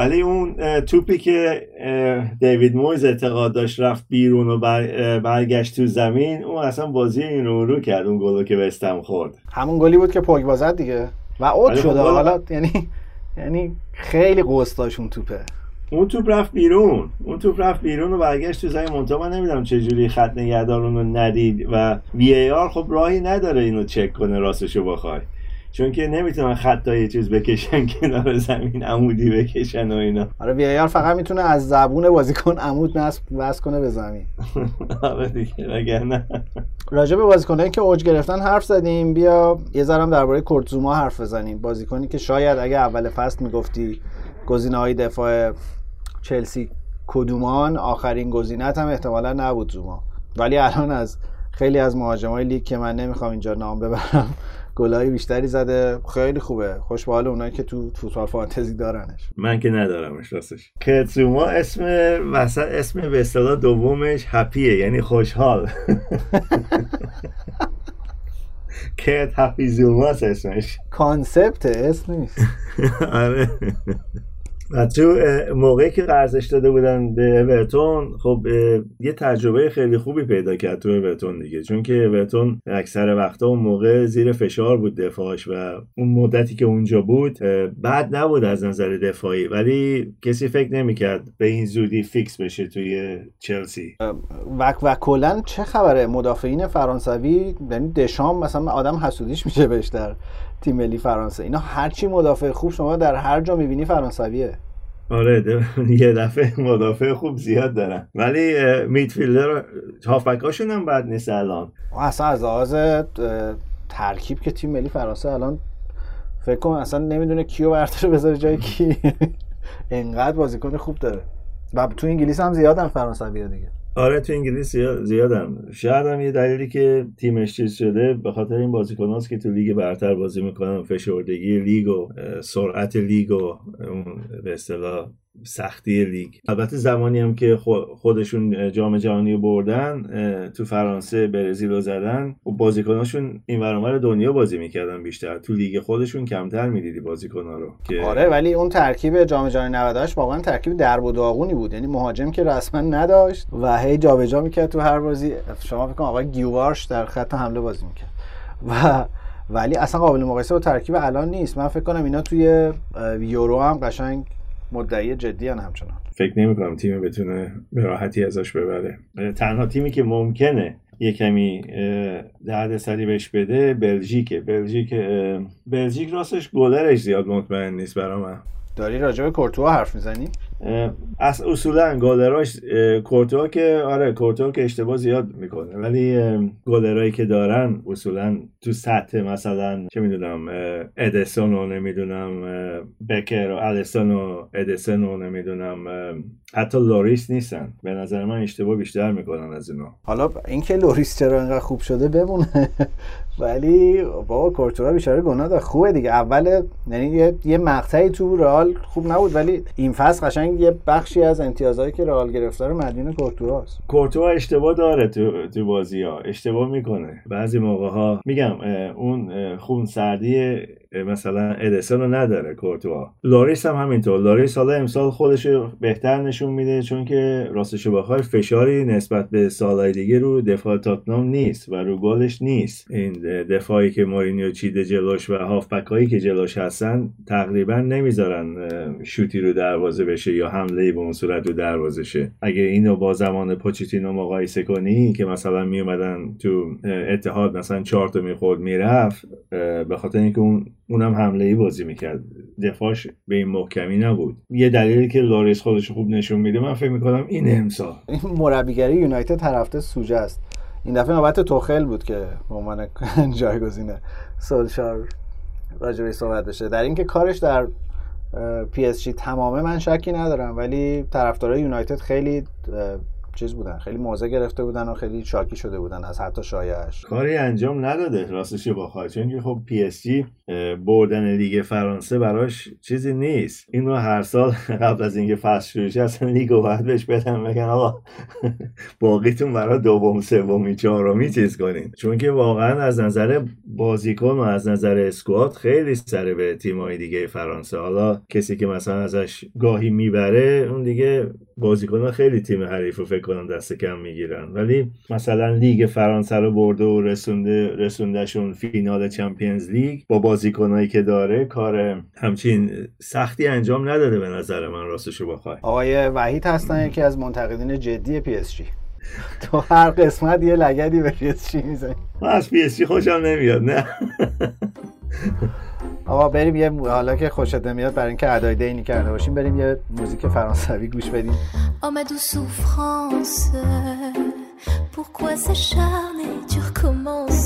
ولی اون توپی که دیوید مویز اعتقاد داشت رفت بیرون و بر- برگشت تو زمین اون اصلا بازی زیر و رو کرد اون گلو که وستهم خورد. همون گلی بود که پوگبا زد دیگه. و اوت خب شده حالا یعنی یعنی خیلی قوس داشت اون توپه. اون توپ رفت بیرون. اون توپ رفت بیرون و برگشت تو زمین. منتها من نمی‌دونم چه جوری خط نگهدار رو ندید و وی ای آر خب راهی نداره اینو چک کنه راستشو بخوای. چون که نمی‌تونن خط یه چیز بکشن کنار زمین عمودی بکشن و اینا. آره وی فقط می‌تونه از زبون بازیکن عمود نصب وصل کنه به زمین. آره دیگه وگرنه. راجع به بازیکنایی که اوج گرفتن حرف زدیم. بیا یه ذرم درباره کورتزوما حرف بزنیم. بازیکنی که شاید اگه اول فصل می‌گفتی گزینه های دفاع چلسی کدومان آخرین گزینت هم احتمالا نبود زوما. ولی الان از خیلی از مهاجمای لیگ که من نمی‌خوام اینجا نام ببرم گلای بیشتری زده. خیلی خوبه. خوش به حال اونایی که تو فوتبال فانتزی دارنش. من که ندارمش راستش. کتسوما اسم وسط اسم به اصطلاح دومش هپیه یعنی خوشحال. کت هپی زوماست اسمش. کانسپت اسم نیست. آره. تو موقعی که قرضش داده بودن به اورتون خب یه تجربه خیلی خوبی پیدا کرد تو اورتون دیگه. چون که اورتون اکثر وقتا اون موقع زیر فشار بود دفاعش و اون مدتی که اونجا بود بد نبود از نظر دفاعی. ولی کسی فکر نمی‌کرد به این زودی فیکس بشه توی چلسی. و و کلا چه خبره؟ مدافعین فرانسوی یعنی دشام مثلا آدم حسودیش میشه بهش در. تیم ملی فرانسه. اینا هرچی مدافع خوب شما در هر جا می‌بینی فرانسویه. آره یه دفعه مدافع خوب زیاد دارن. ولی midfielder هافبکاشون هم بد نیست الان. اصلا از لحاظ ترکیب که تیم ملی فرانسه الان فکر کنم اصلا نمی‌دونه کیو برداره بذاره جای کی. انقدر بازیکن خوب داره. و تو انگلیس هم زیادن فرانسوی دیگه. آره تو انگلیس زیاد- زیادم. شاید هم یه دلیلی که تیمش چیز شده به خاطر این بازیکناست که تو لیگ برتر بازی می‌کنن فشردگی لیگ و سرعت لیگ و به اصطلاح سختی لیگ. البته زمانی هم که خو- خودشون جام جهانی بردن تو فرانسه برزیل رو زدن و بازیکناشون این ور دنیا بازی می‌کردن بیشتر. تو لیگ خودشون کمتر می‌دیدی بازیکنها رو آره ولی اون ترکیب جام جهانی 98 واقعا ترکیب درب و داغونی بود. یعنی مهاجم که رسما نداشت و هی جابجا می‌کرد تو هر بازی. شما فکر آقای گیوارش در خط حمله بازی می‌کرد. و ولی اصلا قابل مقایسه با ترکیب الان نیست. من فکر کنم اینا توی یورو هم قشنگ مدعی جدی همچنان. فکر نمی کنم تیم بتونه به راحتی ازش ببره. تنها تیمی که ممکنه یه کمی اه، دردسری بهش بده بلژیکه. بلژیک بلژیک راستش گلرش زیاد مطمئن نیست برا من. داری راجع به کورتوا حرف می‌زنی؟ از اصولا گلراش اه، کورتوا که آره کورتوا که اشتباه زیاد می‌کنه. ولی گلرایی که دارن اصولا تو سطح مثلا چه می‌دونم ادرسون و نمی‌دونم بکر و الیسون و ادرسون و نمی‌دونم حتی لوریس نیستن. به نظر من اشتباه بیشتر می‌کنن از اینا. حالا اینکه لوریس چرا اینقدر خوب شده بمونه. ولی بابا کورتوا بیچاره گناه داره. خوبه دیگه. اول یعنی یه, یه مقطعی تو رئال خوب نبود ولی این فصل قشنگ یه بخشی از امتیازهایی که رئال گرفته رو مدیون کورتواست کورتوا اشتباه داره تو, تو بازی ها اشتباه می‌کنه. بعضی موقع ها میگم اون خون سردی مثلا ادرسون رو نداره کورتوا. لوریس هم همینطور. لوریس حالا امسال خودش بهتر نشون میده چون که راستش بخوای فشاری نسبت به سالهای دیگه رو دفاع تاتنهام نیست و رو گلش نیست. این دفاعی که مورینیو چیده جلوش و هافبک هایی که جلوش هستن تقریبا نمی‌ذارن شوتی رو دروازه بشه یا حمله به اون صورت رو دروازه شه. اگه اینو با زمان پوچیتینو مقایسه کنی که مثلا میومدن تو اتحاد مثلا چهار تا می‌خورد می‌رفت به خاطر اینکه اون اونم حمله ای بازی می‌کرد. دفاعش به این محکمی نبود. یه دلیلی که لوریس خودش خوب نشون میده من فکر می‌کنم این امسال. این مربیگری یونایتد طرفته سوژه است. این دفعه نوبت توخل بود که به عنوان جایگزین سولشار راجبش صحبت بشه. در اینکه کارش در پی اس جی تمامه من شکی ندارم ولی طرفدارای یونایتد خیلی چیز بودن خیلی موضع گرفته بودن و خیلی شاکی شده بودن از حتی شایعش. کاری انجام نداده راستش رو بخوای چون که خب پی اس جی بردن لیگ فرانسه براش چیزی نیست. این رو هر سال قبل از اینکه فصل شروع شه اصلا لیگ رو باید بهش بدن بگن آقا باقیتون برای دوم سومی چهارمی چیز کنین. چون که واقعا از نظر بازیکن و از نظر squad خیلی سر به تیمای دیگه فرانسه. حالا کسی که مثلا ازش گاهی می‌بره اون دیگه بازیکن خیلی تیم حریف رو فکر کنم دست کم می‌گیرن. ولی مثلا لیگ فرانسه رو برده و رسونده رسوندهشون فینال Champions League با بازیکنایی که داره کار همچین سختی انجام نداده به نظر من راستش رو بخوای. آقای وحید هستن یکی از منتقدین جدی پی اس جی. تو هر قسمت یه لگدی به پی اس جی می‌زنی. من از پی اس جی خوشم نمیاد نه. آقا بریم یه حالا که خوشت نمیاد برای اینکه ادای دینی کرده باشیم بریم یه موزیک فرانسوی گوش بدیم. douce souffrance, pourquoi s'acharner, tu recommences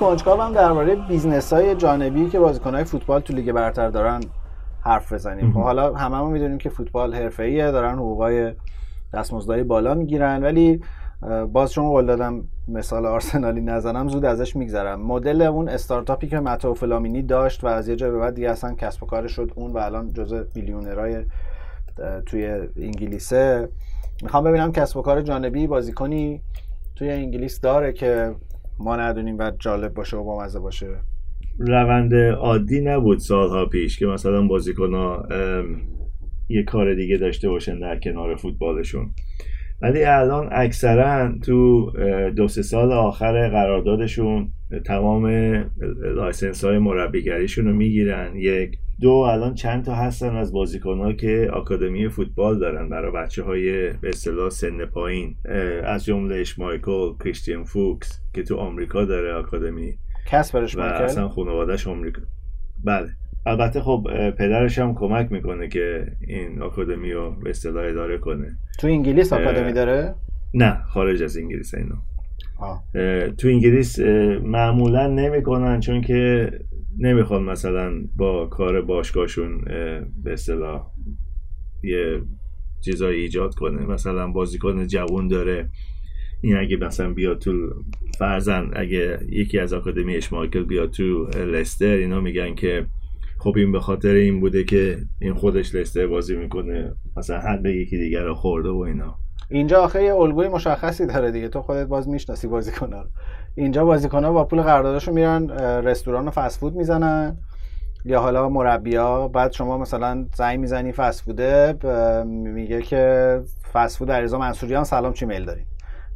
کنجکاوم درباره business های جانبی که بازیکن های فوتبال تو لیگ برتر دارن حرف بزنیم. خب حالا هممون می‌دونیم که فوتبال حرفه‌ایه دارن حقوقای دستمزدهای بالا می‌گیرن ولی باز چون قول دادم مثال آرسنالی نزنم زود ازش میگذرم. مدل اون استارتاپی که متیو فلامینی داشت و از یه جای به بعد دیگه اصلا کسب و کارش شد اون و الان جزء میلیونرهای اه، توی انگلیسه. می‌خوام ببینم کسب و کار جانبی بازیکنی توی انگلیس داره که ما ندونیم و جالب باشه و بامزه باشه. روند عادی نبود سالها پیش که مثلا بازیکن ها یه کار دیگه داشته باشن در کنار فوتبالشون. ولی الان اکثرا تو دو سه سال آخر قراردادشون تمام license های مربیگریشون رو می‌گیرن. یک دو الان چند تا هستن از بازیکن که آکادمی فوتبال دارن برای بچه های به اصطلاح سن پایین. از جمله اشمایکل کریستیان فوکس که تو آمریکا داره آکادمی. کسپرش و اصلا خانوادهش آمریکا. بله. البته خب پدرش هم کمک می‌کنه که این آکادمی رو به اصطلاح اداره کنه. تو انگلیس آکادمی داره؟ نه خارج از انگلیس اینا. آه. تو انگلیس معمولا نمی‌کنن چون که نمی‌خوان مثلا با کار باشگاهشون اه، به اصطلاح یه چیزایی ایجاد کنه. مثلا بازیکن جوان داره این اگه مثلا بیاد تو فرزن اگه یکی از آکادمی اشمایکل بیاد تو لستر اینا میگن که خب این به خاطر این بوده که این خودش لستر بازی می‌کنه. مثلا حد یکی دیگر رو خورده و اینا. اینجا آخه یه الگوی مشخصی داره دیگه. تو خودت باز می‌شناسی بازیکن‌ها رو. اینجا بازیکن‌ها با پول قراردادشون میرن رستوران و فست فود می‌زنن. یا حالا مربیا بعد شما مثلا زنگ می‌زنی فست فوده ب- میگه که فست فود علیرضا منصوریان سلام چی میل داریم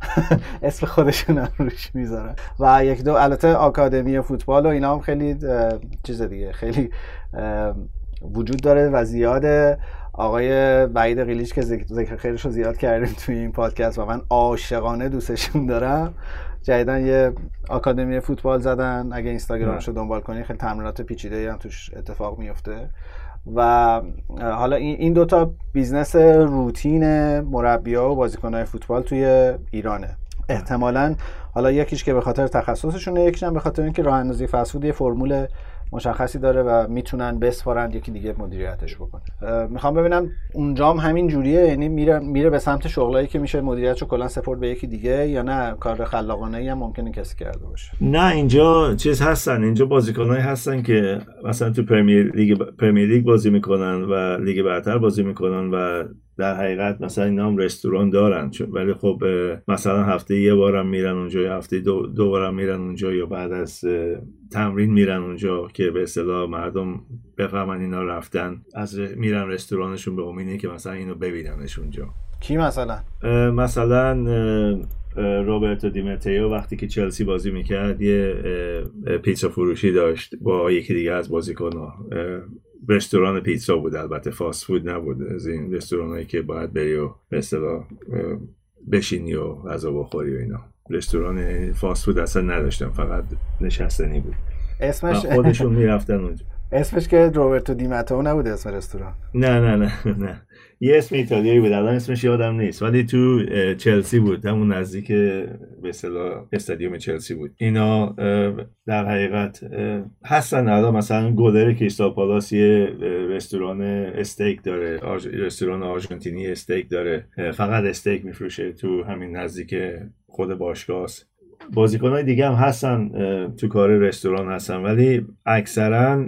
اسم خودشون هم روش می‌ذارن. و یک دو البته آکادمی فوتبال و اینا هم خیلی چیز دیگه خیلی وجود داره و زیاده. آقای وحید قلیچ که ذکر خیرش رو زیاد کردیم توی این پادکست و من عاشقانه دوستشون دارم. جدیدن یه آکادمی فوتبال زدن. اگه اینستاگرامش رو دنبال کنی خیلی تمرینات پیچیده هم توش اتفاق میفته و حالا این این دوتا بیزنس روتین مربیا و بازیکنهای فوتبال توی ایرانه. احتمالا حالا یکیش که به خاطر تخصصشونه یکیش هم به خاطر اینکه راه اندازی فست فود یه فرمول مشخصی داره و می‌تونن بسپارن یکی دیگه مدیریتش بکنه. می‌خوام ببینم اونجام همین جوریه یعنی میره میره به سمت شغلایی که میشه مدیریتش رو کلا سپرد به یکی دیگه یا نه؟ کار خلاقانه ای هم ممکنه کسی کرده باشه. نه اینجا چیز هستن اینجا بازیکنایی هستن که مثلا تو پرمیر لیگ پرمیر لیگ بازی می‌کنن و لیگ برتر بازی می‌کنن و در حقیقت مثلا اینا هم رستوران دارن. چون- ولی خب مثلا هفته یه بارم میرن اونجا یا هفته دو, دو بارم میرن اونجا یا بعد از تمرین میرن اونجا که به اصطلاح مردم بفهمن اینا رفتن. از ر- میرن رستورانشون به امید که مثلا اینو ببیننش اونجا. کی مثلا؟ اه، مثلا روبرتو دیمتیو وقتی که چلسی بازی می‌کرد یه پیتزا فروشی داشت با یکی دیگه از بازیکن‌ها. رستوران پیتزا بود البته فاست فود نبود. از این رستورانایی که باید بری و به بشینی و غذا بخوری و اینا. رستوران فاست فود اصلا نداشتن فقط نشستنی بود. اسمش خودشون می‌رفتن اونجا. اسمش که روبرتو دیماتو نبوده اسم رستوران. نه نه نه نه. یه اسم ایتالیایی بود الان اسمش یادم نیست ولی تو چلسی بود همون نزدیک به اصطلاح استادیوم چلسی بود. اینا در حقیقت هستن الان مثلا گلر کریستال پالاس یه رستوران استیک داره. رستوران آرژانتینی استیک داره. فقط استیک میفروشه تو همین نزدیک خود باشگاه بازیکنهای دیگه هم هستن تو کار رستوران هستن ولی اکثرا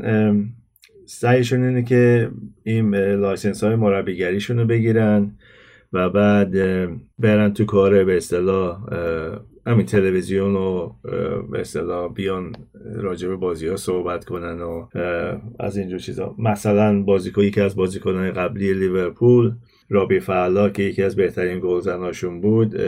سعیشون اینه که این license های مربیگریشون رو بگیرن و بعد برن تو کار به اصطلاح همین تلویزیون و به اصطلاح بیان راجع به بازی ها صحبت کنن و از اینجور چیزا. مثلا بازیکن یکی از بازیکنهای قبلی لیورپول رابی فاولر که یکی از بهترین گلزناشون بود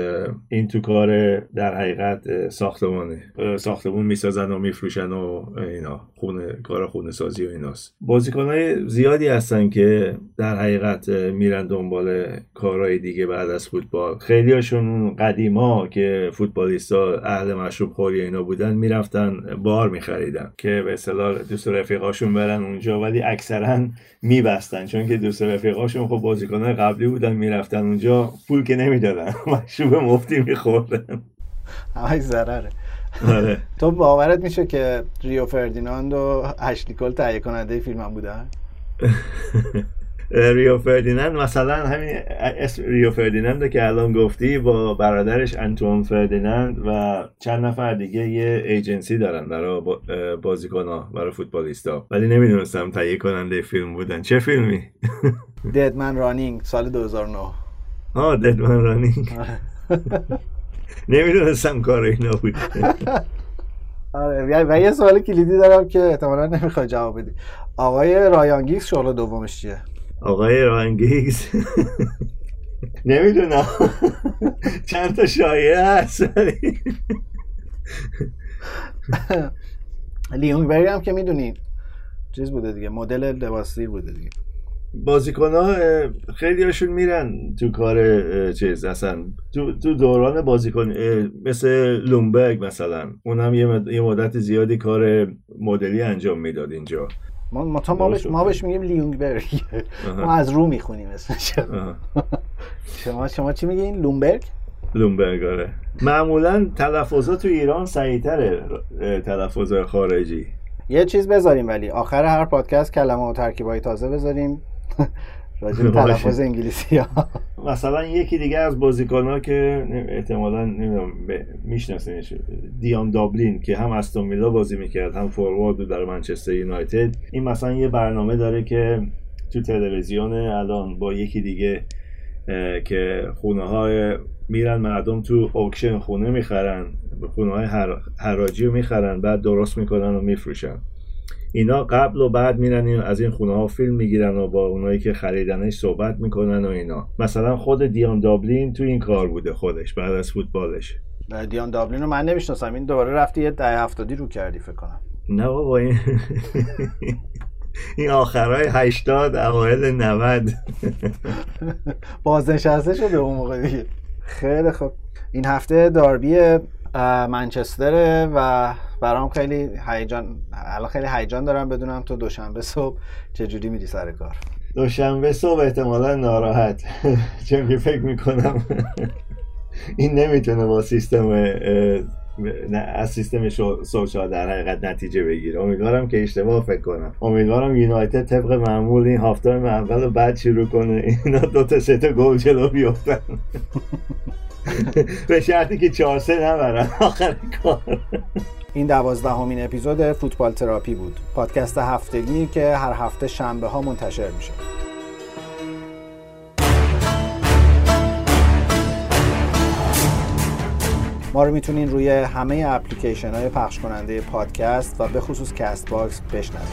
این تو کار در حقیقت ساختمانه. ساختمون می‌سازن و میفروشن و اینا خونه کار خونه سازی و ایناست. بازیکنهای زیادی هستن که در حقیقت میرن دنبال کارهای دیگه بعد از فوتبال. خیلی هاشون قدیما که فوتبالیستا اهل مشروب خوری اینا بودن می‌رفتن بار میخریدن که به اصطلاح دوست رفیقاشون برن اونجا ولی اکثرا میبستن. چون که دوست رفیقاشون خب بازیکنهای قبلی بودن می‌رفتن اونجا. پول که نمی‌دادن. مشروب مفتی میخوردن. همش ضرره. آره. تو باورت میشه که ریو فردیناند و اشلی کل تهیه کننده فیلم هم بودن ریو فردیناند مثلا همین اسم ریو فردیناند که الان گفتی با برادرش انتون فردیناند و چند نفر دیگه یه ایجنسی دارن برای بازیکن ها برای فوتبالیستا. ولی نمی‌دونستم تهیه کننده فیلم بودن. چه فیلمی؟ Dead Man Running سال 2009 آه ددمن رانینگ نمی‌دونستم کار اینا بود. آره و یه سوال کلیدی دارم که احتمالا نمی‌خوای جواب بدی. آقای رایانگیکس شغل دومش چیه؟ آقای رانگیگز نمی‌دونم. چند تا شایعه هست. لیونگبری هم که می‌دونی چیز بوده دیگه مدل لباسی بوده دیگه. بازیکن ها خیلی هاشون میرن تو کار چیز اصلا. تو, تو دوران بازیکن مثل لومبرگ مثلا. اونم یه مدت زیادی کار مدلی انجام می‌داد اینجا. ما ما, تا ما, بهش, ما بهش میگیم لیونگبرگ. ما از رو می‌خونیم اسمش. شما شما چی میگین؟ لومبرگ؟ لومبرگ آره. معمولا تلفظات تو ایران سریعتره تلفظ خارجی. یه چیز بذاریم ولی آخر هر پادکست کلمه و ترکیبای تازه بذاریم. راجع. تلفظ انگلیسی ها. مثلا یکی دیگه از بازیکن ها که احتمالا نمی‌دونم میشناسینش. دیان دابلین که هم استون ویلا بازی می‌کرد هم فوروارد بود در منچستر یونایتد این مثلا یه برنامه داره که تو تلویزیون الان با یکی دیگه که خونه های میرن مردم تو اوکشن خونه می‌خرن خونه های هر... حراجی رو می‌خرن بعد درست می‌کنن و میفروشن. اینا قبل و بعد میرن از این خونه ها فیلم می‌گیرن و با اونایی که خریدنش صحبت می‌کنن و اینا. مثلا خود دیان دابلین تو این کار بوده خودش بعد از فوتبالش. دیان دابلین رو من نمی‌شناسم. این دوباره رفتی یه ده هفتادی رو کردی فکر کنم. نه بابا این این آخرهای هشتاد اوایل 90 بازنشسته شده اون موقع دیگه. خیلی خوب. این هفته داربی اه، منچستره و برام خیلی هیجان الان خیلی هیجان دارم بدونم تو دوشنبه صبح چجوری میری سر کار. دوشنبه صبح احتمالا ناراحت. چون که فکر می‌کنم این نمی‌تونه با سیستم از سیستم سوشال در حقیقت نتیجه بگیره. امیدوارم که اشتباه فکر کنم. امیدوارم یونایتد طبق معمول این هفته اول رو بعد شروع کنه. اینا دو تا سه تا گل جلو بیفتن. به شرطی که چهار سه نبرن. آخر کار. این دوازدهمین اپیزود فوتبال تراپی بود. پادکست هفتگی که هر هفته شنبه ها منتشر میشه. ما رو می‌تونین روی همه اپلیکیشن های پخش کننده پادکست و به خصوص کست باکس بشنوید.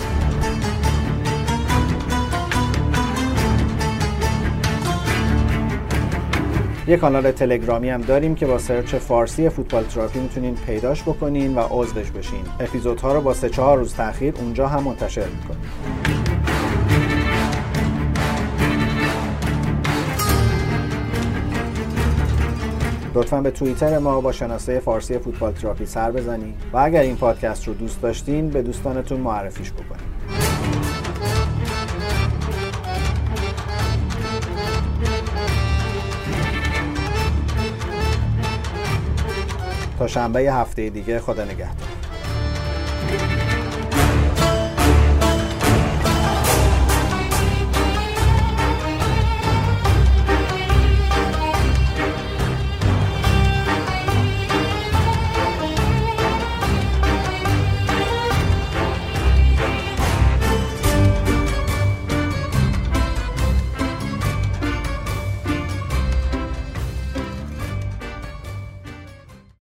یه کانال تلگرامی هم داریم که با سرچ فارسی فوتبال تراپی می‌تونین پیداش بکنین و عضوش بشین. اپیزودها رو با سه چهار روز تاخیر اونجا هم منتشر می‌کنیم. لطفا به توییتر ما با شناسه فارسی فوتبال تراپی سر بزنید و اگر این پادکست رو دوست داشتین به دوستانتون معرفیش بکنید تا شنبه هفته دیگه خدا نگهدار.